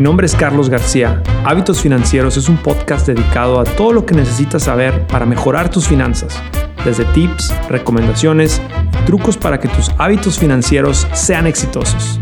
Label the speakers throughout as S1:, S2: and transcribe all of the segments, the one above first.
S1: Mi nombre es Carlos García. Hábitos Financieros es un podcast dedicado a todo lo que necesitas saber para mejorar tus finanzas, desde tips, recomendaciones trucos para que tus hábitos financieros sean exitosos.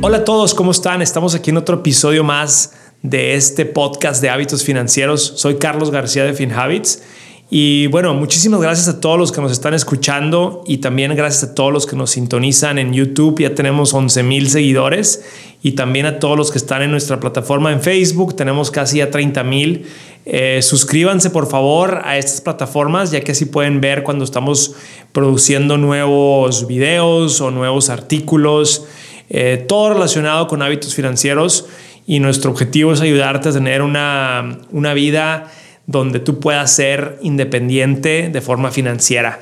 S1: Hola a todos, ¿cómo están? Estamos aquí en otro episodio más de este podcast de hábitos financieros. Soy Carlos García de FinHabits y bueno, muchísimas gracias a todos los que nos están escuchando y también gracias a todos los que nos sintonizan en YouTube. Ya tenemos 11 mil seguidores y también a todos los que están en nuestra plataforma en Facebook. Tenemos casi a 30 mil. Eh, suscríbanse por favor a estas plataformas ya que así pueden ver cuando estamos produciendo nuevos videos o nuevos artículos. Eh, todo relacionado con hábitos financieros y nuestro objetivo es ayudarte a tener una, una vida donde tú puedas ser independiente de forma financiera.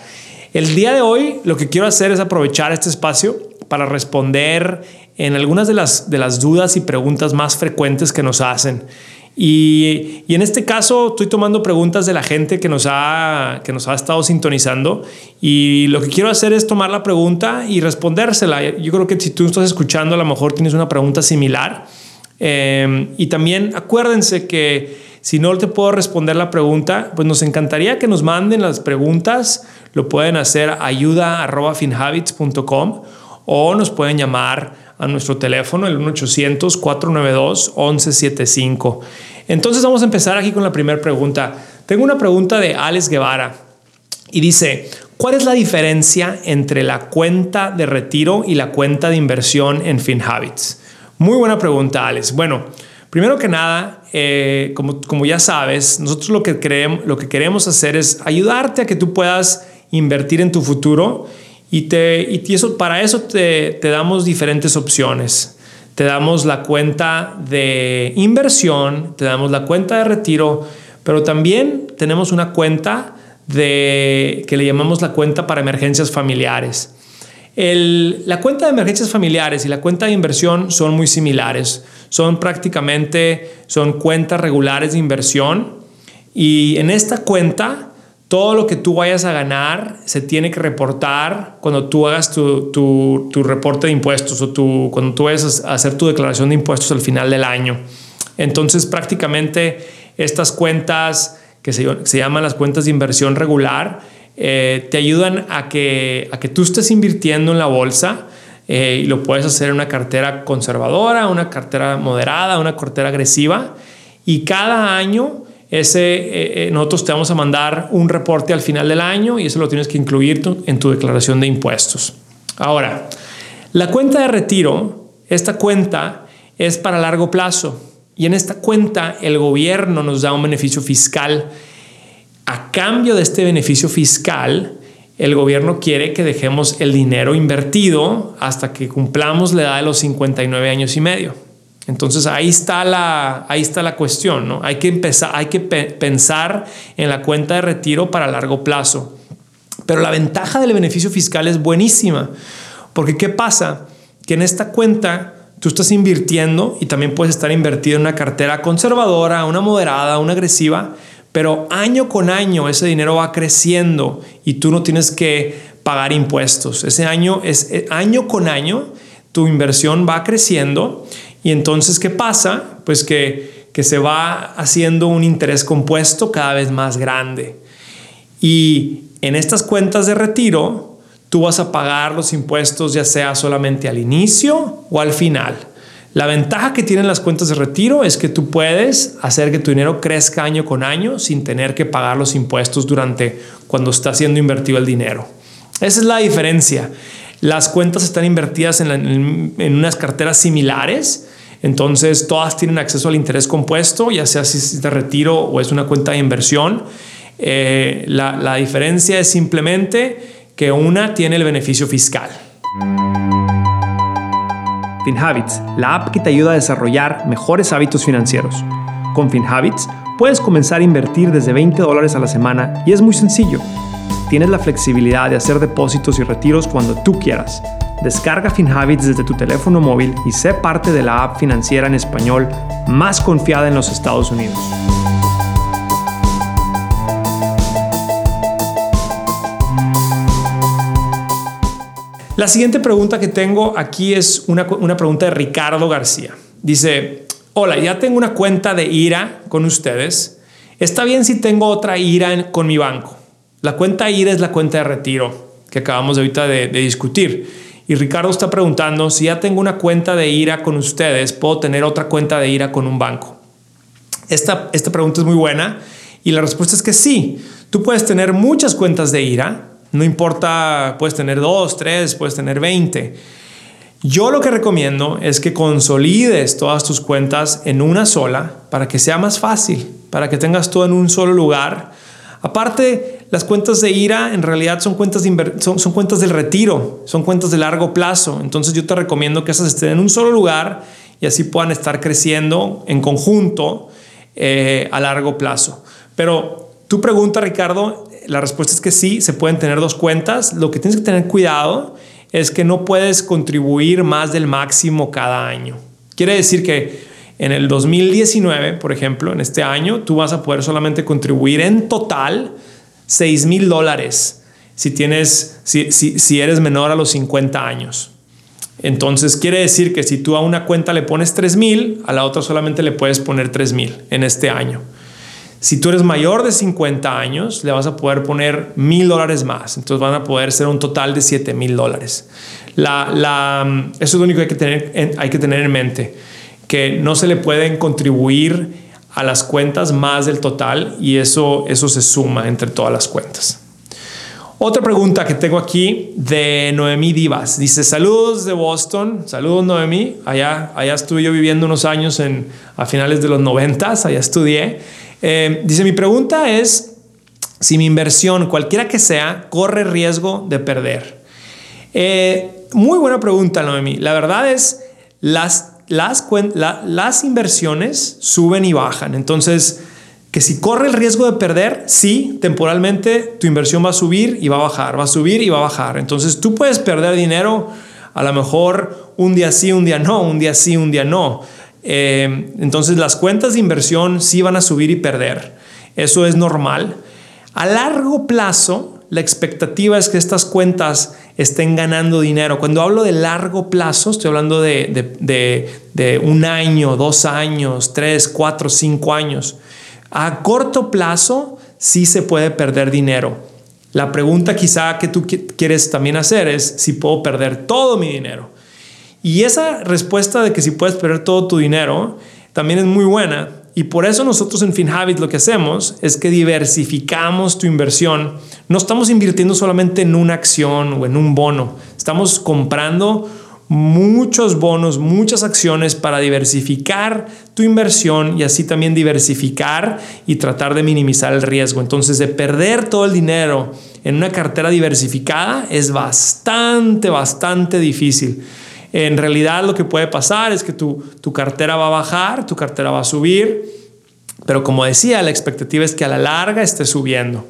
S1: El día de hoy lo que quiero hacer es aprovechar este espacio para responder en algunas de las, de las dudas y preguntas más frecuentes que nos hacen. Y, en este caso estoy tomando preguntas de la gente que nos, ha, que nos ha estado sintonizando y lo que quiero hacer es tomar la pregunta y respondérsela. Yo creo que si tú estás escuchando a lo mejor tienes una pregunta similar. Eh, y también acuérdense que si no te puedo responder la pregunta, pues nos encantaría que nos manden las preguntas. Lo pueden hacer ayuda.finhabits.com o nos pueden llamar a nuestro teléfono, el 1-800-492-1175. Entonces vamos a empezar aquí con la primera pregunta. Tengo una pregunta de Alex Guevara y dice, ¿cuál es la diferencia entre la cuenta de retiro y la cuenta de inversión en FinHabits? Muy buena pregunta, Alex. Bueno, Primero que nada, eh, como, como, ya sabes, nosotros lo que, queremos, lo que queremos hacer es ayudarte a que tú puedas invertir en tu futuro y, te, y eso, para eso te, te damos diferentes opciones. Te damos la cuenta de inversión, te damos la cuenta de retiro, pero también tenemos una cuenta de, que le llamamos la cuenta para emergencias familiares. El, la cuenta de emergencias familiares y la cuenta de inversión son muy similares son prácticamente son cuentas regulares de inversión y en esta cuenta todo lo que tú vayas a ganar se tiene que reportar cuando tú hagas tu, tu, tu reporte de impuestos o tu, cuando tú vayas a hacer tu declaración de impuestos al final del año. Entonces prácticamente estas cuentas que se, se llaman las cuentas de inversión regular eh, te ayudan a que, a que tú estés invirtiendo en la bolsa eh, y lo puedes hacer en una cartera conservadora, una cartera moderada, una cartera agresiva. Y cada año ese, eh, eh, nosotros te vamos a mandar un reporte al final del año y eso lo tienes que incluir en tu declaración de impuestos. Ahora, la cuenta de retiro, esta cuenta es para largo plazo y en esta cuenta el gobierno nos da un beneficio fiscal. A cambio de este beneficio fiscal, el gobierno quiere que dejemos el dinero invertido hasta que cumplamos la edad de los 59 años y medio. Entonces ahí está la, ahí está la cuestión, ¿no? Hay que empezar, hay que pensar en la cuenta de retiro para largo plazo. Pero la ventaja del beneficio fiscal es buenísima, porque ¿qué pasa? Que en esta cuenta tú estás invirtiendo y también puedes estar invertido en una cartera conservadora, una moderada, una agresiva, pero año con año ese dinero va creciendo y tú no tienes que pagar impuestos. Ese año es eh, año con año tu inversión va creciendo y entonces ¿qué pasa? Pues que, que se va haciendo un interés compuesto cada vez más grande. Y en estas cuentas de retiro, tú vas a pagar los impuestos ya sea solamente al inicio o al final. La ventaja que tienen las cuentas de retiro es que tú puedes hacer que tu dinero crezca año con año sin tener que pagar los impuestos durante cuando está siendo invertido el dinero. Esa es la diferencia. Las cuentas están invertidas en, unas carteras similares, entonces todas tienen acceso al interés compuesto, ya sea si es de retiro o es una cuenta de inversión. Eh, la, la diferencia es simplemente que una tiene el beneficio fiscal. FinHabits, la app que te ayuda a desarrollar mejores hábitos financieros. Con FinHabits puedes comenzar a invertir desde 20 dólares a la semana y es muy sencillo. Tienes la flexibilidad de hacer depósitos y retiros cuando tú quieras. Descarga FinHabits desde tu teléfono móvil y sé parte de la app financiera en español más confiada en los Estados Unidos. La siguiente pregunta que tengo aquí es una, una pregunta de Ricardo García. Dice, hola, ya tengo una cuenta de IRA con ustedes. Está bien si tengo otra IRA con mi banco. La cuenta IRA es la cuenta de retiro que acabamos de ahorita de, discutir. Y Ricardo está preguntando si ya tengo una cuenta de IRA con ustedes, ¿puedo tener otra cuenta de IRA con un banco? Esta, esta pregunta es muy buena y la respuesta es que sí. Tú puedes tener muchas cuentas de IRA, no importa, puedes tener dos, tres, puedes tener 20. Yo lo que recomiendo es que consolides todas tus cuentas en una sola para que sea más fácil, para que tengas todo en un solo lugar. Aparte, las cuentas de IRA en realidad son cuentas, de son, cuentas del retiro, son cuentas de largo plazo. Entonces yo te recomiendo que esas estén en un solo lugar y así puedan estar creciendo en conjunto eh, a largo plazo. Pero tu pregunta, Ricardo, la respuesta es que sí, se pueden tener dos cuentas. Lo que tienes que tener cuidado es que no puedes contribuir más del máximo cada año. Quiere decir que en el 2019, por ejemplo, en este año, tú vas a poder solamente contribuir en total 6 mil dólares si, tienes, si, si, eres menor a los 50 años. Entonces quiere decir que si tú a una cuenta le pones 3 mil, a la otra solamente le puedes poner 3 mil en este año. Si tú eres mayor de 50 años, le vas a poder poner mil dólares más. Entonces van a poder ser un total de 7 mil dólares. La, eso es lo único que hay que, tener en, hay que tener en mente, que no se le pueden contribuir a las cuentas más del total y eso, eso se suma entre todas las cuentas. Otra pregunta que tengo aquí de Noemí Divas. Dice, saludos de Boston. Saludos Noemí. Allá, allá estuve yo viviendo unos años en, a finales de los 90, allá estudié. Eh, dice, mi pregunta es si mi inversión, cualquiera que sea, corre riesgo de perder. Eh, muy buena pregunta, Noemi. La verdad es, las, las, las inversiones suben y bajan. Entonces, que si corre el riesgo de perder, sí, temporalmente tu inversión va a subir y va a bajar, va a subir y va a bajar. Entonces, tú puedes perder dinero a lo mejor un día sí, un día no, un día sí, un día no. Eh, entonces las cuentas de inversión sí van a subir y perder. Eso es normal. A largo plazo, la expectativa es que estas cuentas estén ganando dinero. Cuando hablo de largo plazo, estoy hablando de, un año, dos años, tres, cuatro, cinco años. A corto plazo, sí se puede perder dinero. La pregunta quizá que tú quieres también hacer es si puedo perder todo mi dinero. Y esa respuesta de que si puedes perder todo tu dinero también es muy buena. Y por eso nosotros en FinHabit lo que hacemos es que diversificamos tu inversión. No estamos invirtiendo solamente en una acción o en un bono. Estamos comprando muchos bonos, muchas acciones para diversificar tu inversión y así también diversificar y tratar de minimizar el riesgo. Entonces, de perder todo el dinero en una cartera diversificada es bastante, bastante difícil. En realidad lo que puede pasar es que tu, cartera va a bajar, tu cartera va a subir, pero como decía, la expectativa es que a la larga esté subiendo.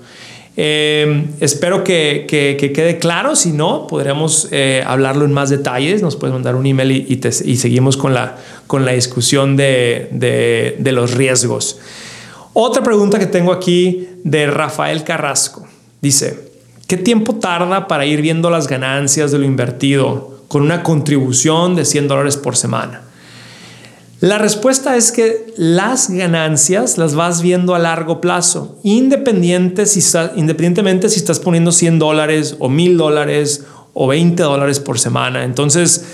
S1: Em, espero que, quede claro, si no, podríamos eh, hablarlo en más detalles, nos puedes mandar un email y, seguimos con la, con la discusión de, de los riesgos. Otra pregunta que tengo aquí de Rafael Carrasco. Dice, ¿qué tiempo tarda para ir viendo las ganancias de lo invertido? Con una contribución de 100 dólares por semana? La respuesta es que las ganancias las vas viendo a largo plazo, si independientemente si estás poniendo 100 dólares o 1000 dólares o 20 dólares por semana. Entonces,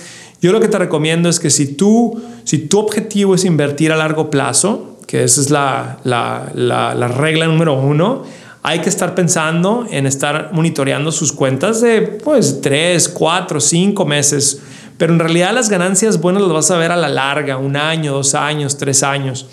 S1: yo lo que te recomiendo es que si, tú, si tu objetivo es invertir a largo plazo, que esa es la, la, la regla número uno, hay que estar pensando en estar monitoreando sus cuentas de pues 3, 4, 5 meses. Pero en realidad las ganancias buenas las vas a ver a la larga, un año, dos años, tres años.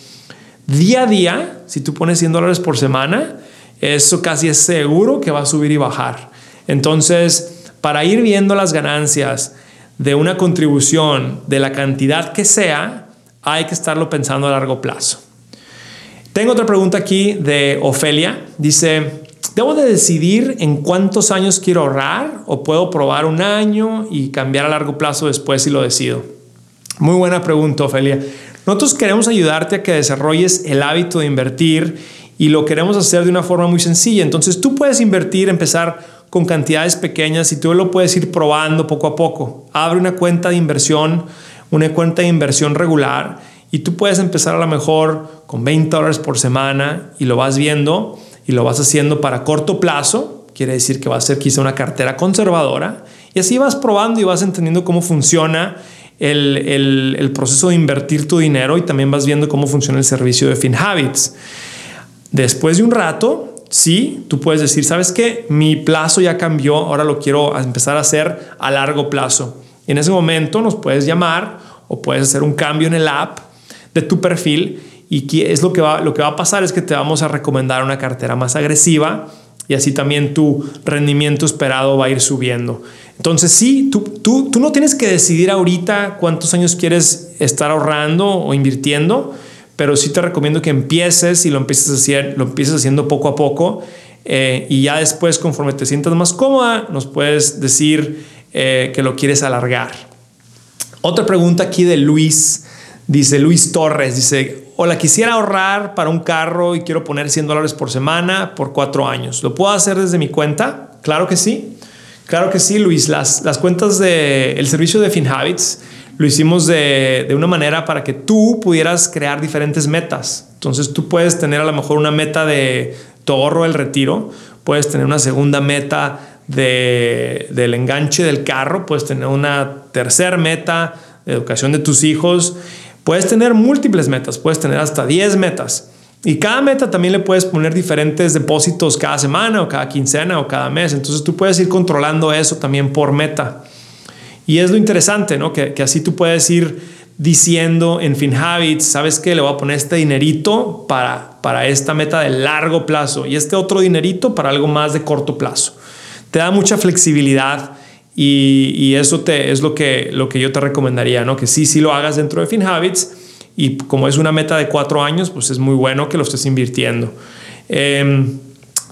S1: Día a día, si tú pones 100 dólares por semana, eso casi es seguro que va a subir y bajar. Entonces, para ir viendo las ganancias de una contribución de la cantidad que sea, hay que estarlo pensando a largo plazo. Tengo otra pregunta aquí de Ofelia. Dice, ¿debo de decidir en cuántos años quiero ahorrar o puedo probar un año y cambiar a largo plazo después si lo decido? Muy buena pregunta, Ofelia. Nosotros queremos ayudarte a que desarrolles el hábito de invertir y lo queremos hacer de una forma muy sencilla. Entonces tú puedes invertir, empezar con cantidades pequeñas y tú lo puedes ir probando poco a poco. Abre una cuenta de inversión, una cuenta de inversión regular y tú puedes empezar a lo mejor con 20 dólares por semana y lo vas viendo y lo vas haciendo para corto plazo. Quiere decir que va a ser quizá una cartera conservadora y así vas probando y vas entendiendo cómo funciona el, el, proceso de invertir tu dinero y también vas viendo cómo funciona el servicio de FinHabits. Después de un rato, sí, tú puedes decir, ¿sabes qué? Mi plazo ya cambió, ahora lo quiero empezar a hacer a largo plazo. En ese momento nos puedes llamar o puedes hacer un cambio en el app de tu perfil y es lo que va, lo que va a pasar es que te vamos a recomendar una cartera más agresiva y así también tu rendimiento esperado va a ir subiendo. Entonces sí, tú, tú, tú no tienes que decidir ahorita cuántos años quieres estar ahorrando o invirtiendo, pero sí te recomiendo que empieces y lo empieces, a hacer, lo empieces haciendo poco a poco eh, y ya después conforme te sientas más cómoda nos puedes decir eh, que lo quieres alargar. Otra pregunta aquí de Luis, dice Luis Torres, dice, hola, quisiera ahorrar para un carro y quiero poner 100 dólares por semana por cuatro años. ¿Lo puedo hacer desde mi cuenta? Claro que sí. Claro que sí, Luis. Las, las cuentas del el servicio de FinHabits lo hicimos de, de, una manera para que tú pudieras crear diferentes metas. Entonces tú puedes tener a lo mejor una meta de tu ahorro del retiro, puedes tener una segunda meta de, del enganche del carro, puedes tener una tercera meta de educación de tus hijos, puedes tener múltiples metas, puedes tener hasta 10 metas. Y cada meta también le puedes poner diferentes depósitos cada semana o cada quincena o cada mes. Entonces tú puedes ir controlando eso también por meta. Y es lo interesante, ¿no? Que, que así tú puedes ir diciendo en FinHabits, ¿sabes qué? Le voy a poner este dinerito para, para esta meta de largo plazo y este otro dinerito para algo más de corto plazo. Te da mucha flexibilidad y, eso te, es lo que, lo que yo te recomendaría, ¿no? Que sí, sí lo hagas dentro de FinHabits y como es una meta de cuatro años, pues es muy bueno que lo estés invirtiendo. Em,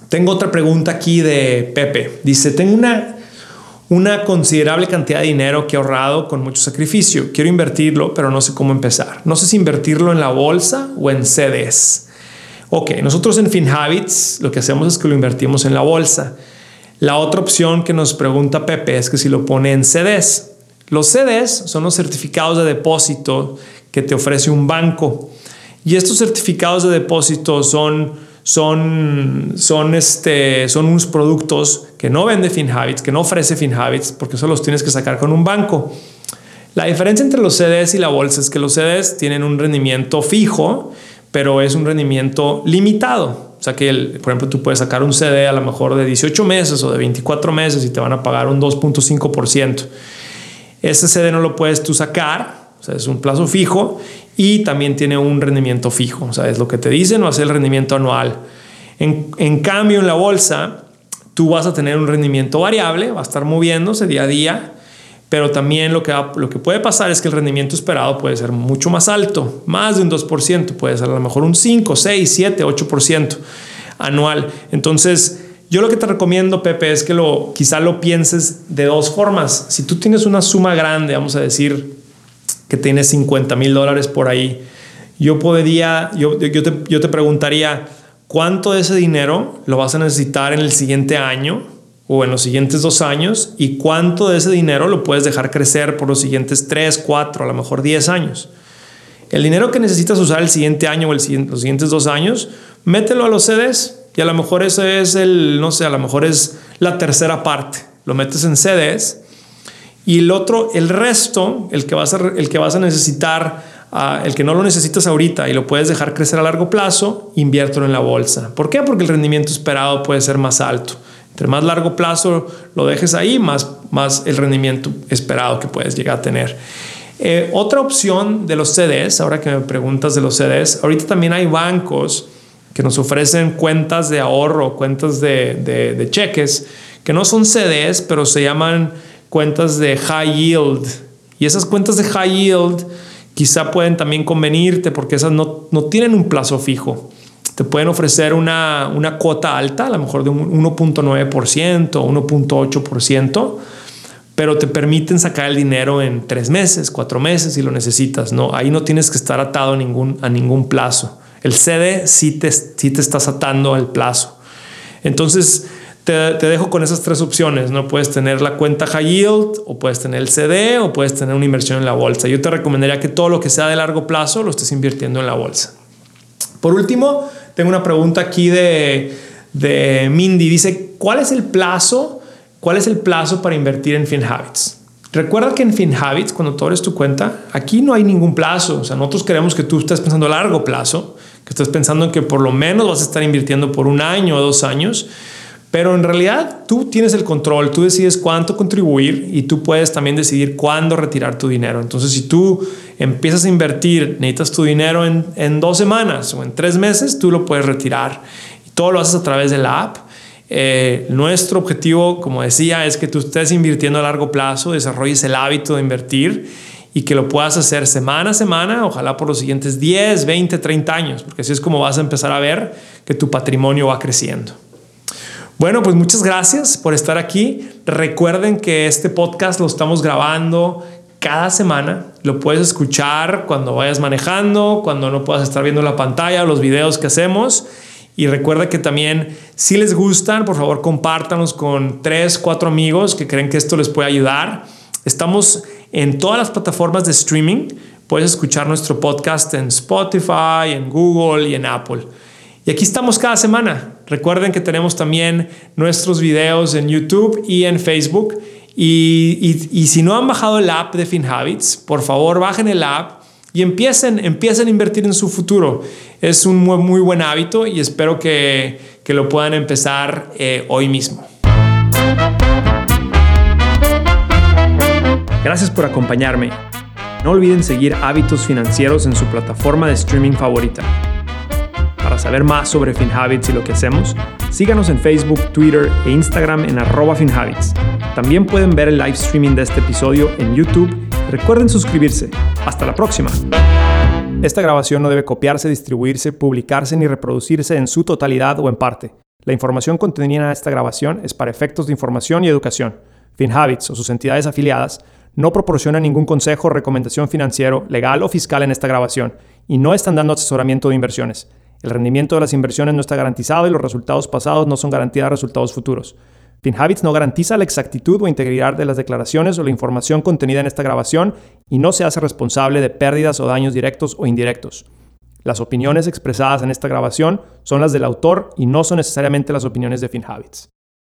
S1: tengo otra pregunta aquí de Pepe. Dice, tengo una, una considerable cantidad de dinero que he ahorrado con mucho sacrificio. Quiero invertirlo, pero no sé cómo empezar. No sé si invertirlo en la bolsa o en CDs. Ok, nosotros en FinHabits lo que hacemos es que lo invertimos en la bolsa. La otra opción que nos pregunta Pepe es que si lo pone en CDs. Los CDs son los certificados de depósito que te ofrece un banco. Y estos certificados de depósito son, son, son, este, son unos productos que no vende FinHabits, que no ofrece FinHabits, porque eso los tienes que sacar con un banco. La diferencia entre los CDs y la bolsa es que los CDs tienen un rendimiento fijo, pero es un rendimiento limitado. O sea que, por ejemplo, tú puedes sacar un CD a lo mejor de 18 meses o de 24 meses y te van a pagar un 2.5%. Ese CD no lo puedes tú sacar o sea, es un plazo fijo y también tiene un rendimiento fijo. O sea, es lo que te dicen, va a ser el rendimiento anual. En, cambio, en la bolsa, tú vas a tener un rendimiento variable, va a estar moviéndose día a día, pero también lo que, lo que puede pasar es que el rendimiento esperado puede ser mucho más alto, más de un 2%, puede ser a lo mejor un 5, 6, 7, 8% anual. Entonces, yo lo que te recomiendo, Pepe, es que lo, quizá lo pienses de dos formas. Si tú tienes una suma grande, vamos a decir que tienes 50 mil dólares por ahí, yo podría, yo, yo, te, yo te preguntaría, ¿cuánto de ese dinero lo vas a necesitar en el siguiente año o en los siguientes dos años? ¿Y cuánto de ese dinero lo puedes dejar crecer por los siguientes tres, cuatro, a lo mejor diez años? El dinero que necesitas usar el siguiente año o el los siguientes dos años, mételo a los CDs y a lo mejor eso es el, no sé, a lo mejor es la tercera parte. Lo metes en CDs y el otro, el resto, el que vas a, el que vas a necesitar, ah, el que no lo necesitas ahorita y lo puedes dejar crecer a largo plazo, inviértelo en la bolsa. ¿Por qué? Porque el rendimiento esperado puede ser más alto. Entre más largo plazo lo dejes ahí, más, el rendimiento esperado que puedes llegar a tener. Eh, otra opción de los CDs, ahora que me preguntas de los CDs, ahorita también hay bancos que nos ofrecen cuentas de ahorro, cuentas de, cheques, que no son CDs, pero se llaman cuentas de high yield. Y esas cuentas de high yield quizá pueden también convenirte porque esas no tienen un plazo fijo. Te pueden ofrecer una, una cuota alta, a lo mejor de un 1.9% o 1.8%, pero te permiten sacar el dinero en tres meses, cuatro meses si lo necesitas. No, ahí no tienes que estar atado a ningún, a ningún plazo. El CD sí te, sí te estás atando al plazo. Entonces, te, dejo con esas tres opciones. No puedes tener la cuenta high yield, o puedes tener el CD, o puedes tener una inversión en la bolsa. Yo te recomendaría que todo lo que sea de largo plazo lo estés invirtiendo en la bolsa. Por último, tengo una pregunta aquí de, de Mindy. Dice, ¿cuál es el plazo? ¿Cuál es el plazo para invertir en FinHabits? Recuerda que en FinHabits, cuando tú abres tu cuenta, aquí no hay ningún plazo. O sea, nosotros queremos que tú estés pensando a largo plazo, que estés pensando en que por lo menos vas a estar invirtiendo por un año o dos años. Pero en realidad tú tienes el control, tú decides cuánto contribuir y tú puedes también decidir cuándo retirar tu dinero. Entonces, si tú empiezas a invertir, necesitas tu dinero en, dos semanas o en tres meses, tú lo puedes retirar. Y todo lo haces a través de la app eh, nuestro objetivo, como decía, es que tú estés invirtiendo a largo plazo, desarrolles el hábito de invertir y que lo puedas hacer semana a semana, ojalá por los siguientes 10, 20, 30 años, porque así es como vas a empezar a ver que tu patrimonio va creciendo. Bueno, pues muchas gracias por estar aquí. Recuerden que este podcast lo estamos grabando cada semana. Lo puedes escuchar cuando vayas manejando, cuando no puedas estar viendo la pantalla los videos que hacemos. Y recuerda que también, si les gustan, por favor, compártanos con tres, cuatro amigos que creen que esto les puede ayudar. Estamos en todas las plataformas de streaming. Puedes escuchar nuestro podcast en Spotify, en Google y en Apple. Y aquí estamos cada semana. Recuerden que tenemos también nuestros videos en YouTube y en Facebook. Y, y si no han bajado el app de FinHabits, por favor bajen el app y empiecen, empiecen a invertir en su futuro. Es un muy, muy buen hábito y espero que, que lo puedan empezar eh, hoy mismo. Gracias por acompañarme. No olviden seguir Hábitos Financieros en su plataforma de streaming favorita. Saber más sobre FinHabits y lo que hacemos, síganos en Facebook, Twitter e Instagram en arroba FinHabits. También pueden ver el live streaming de este episodio en YouTube Recuerden suscribirse. Hasta la próxima. Esta grabación no debe copiarse, distribuirse, publicarse ni reproducirse en su totalidad o en parte. La información contenida en esta grabación es para efectos de información y educación. FinHabits o sus entidades afiliadas no proporcionan ningún consejo recomendación financiero, legal o fiscal en esta grabación y no están dando asesoramiento de inversiones. El rendimiento de las inversiones no está garantizado y los resultados pasados no son garantía de resultados futuros. FinHabits no garantiza la exactitud o integridad de las declaraciones o la información contenida en esta grabación y no se hace responsable de pérdidas o daños directos o indirectos. Las opiniones expresadas en esta grabación son las del autor y no son necesariamente las opiniones de FinHabits.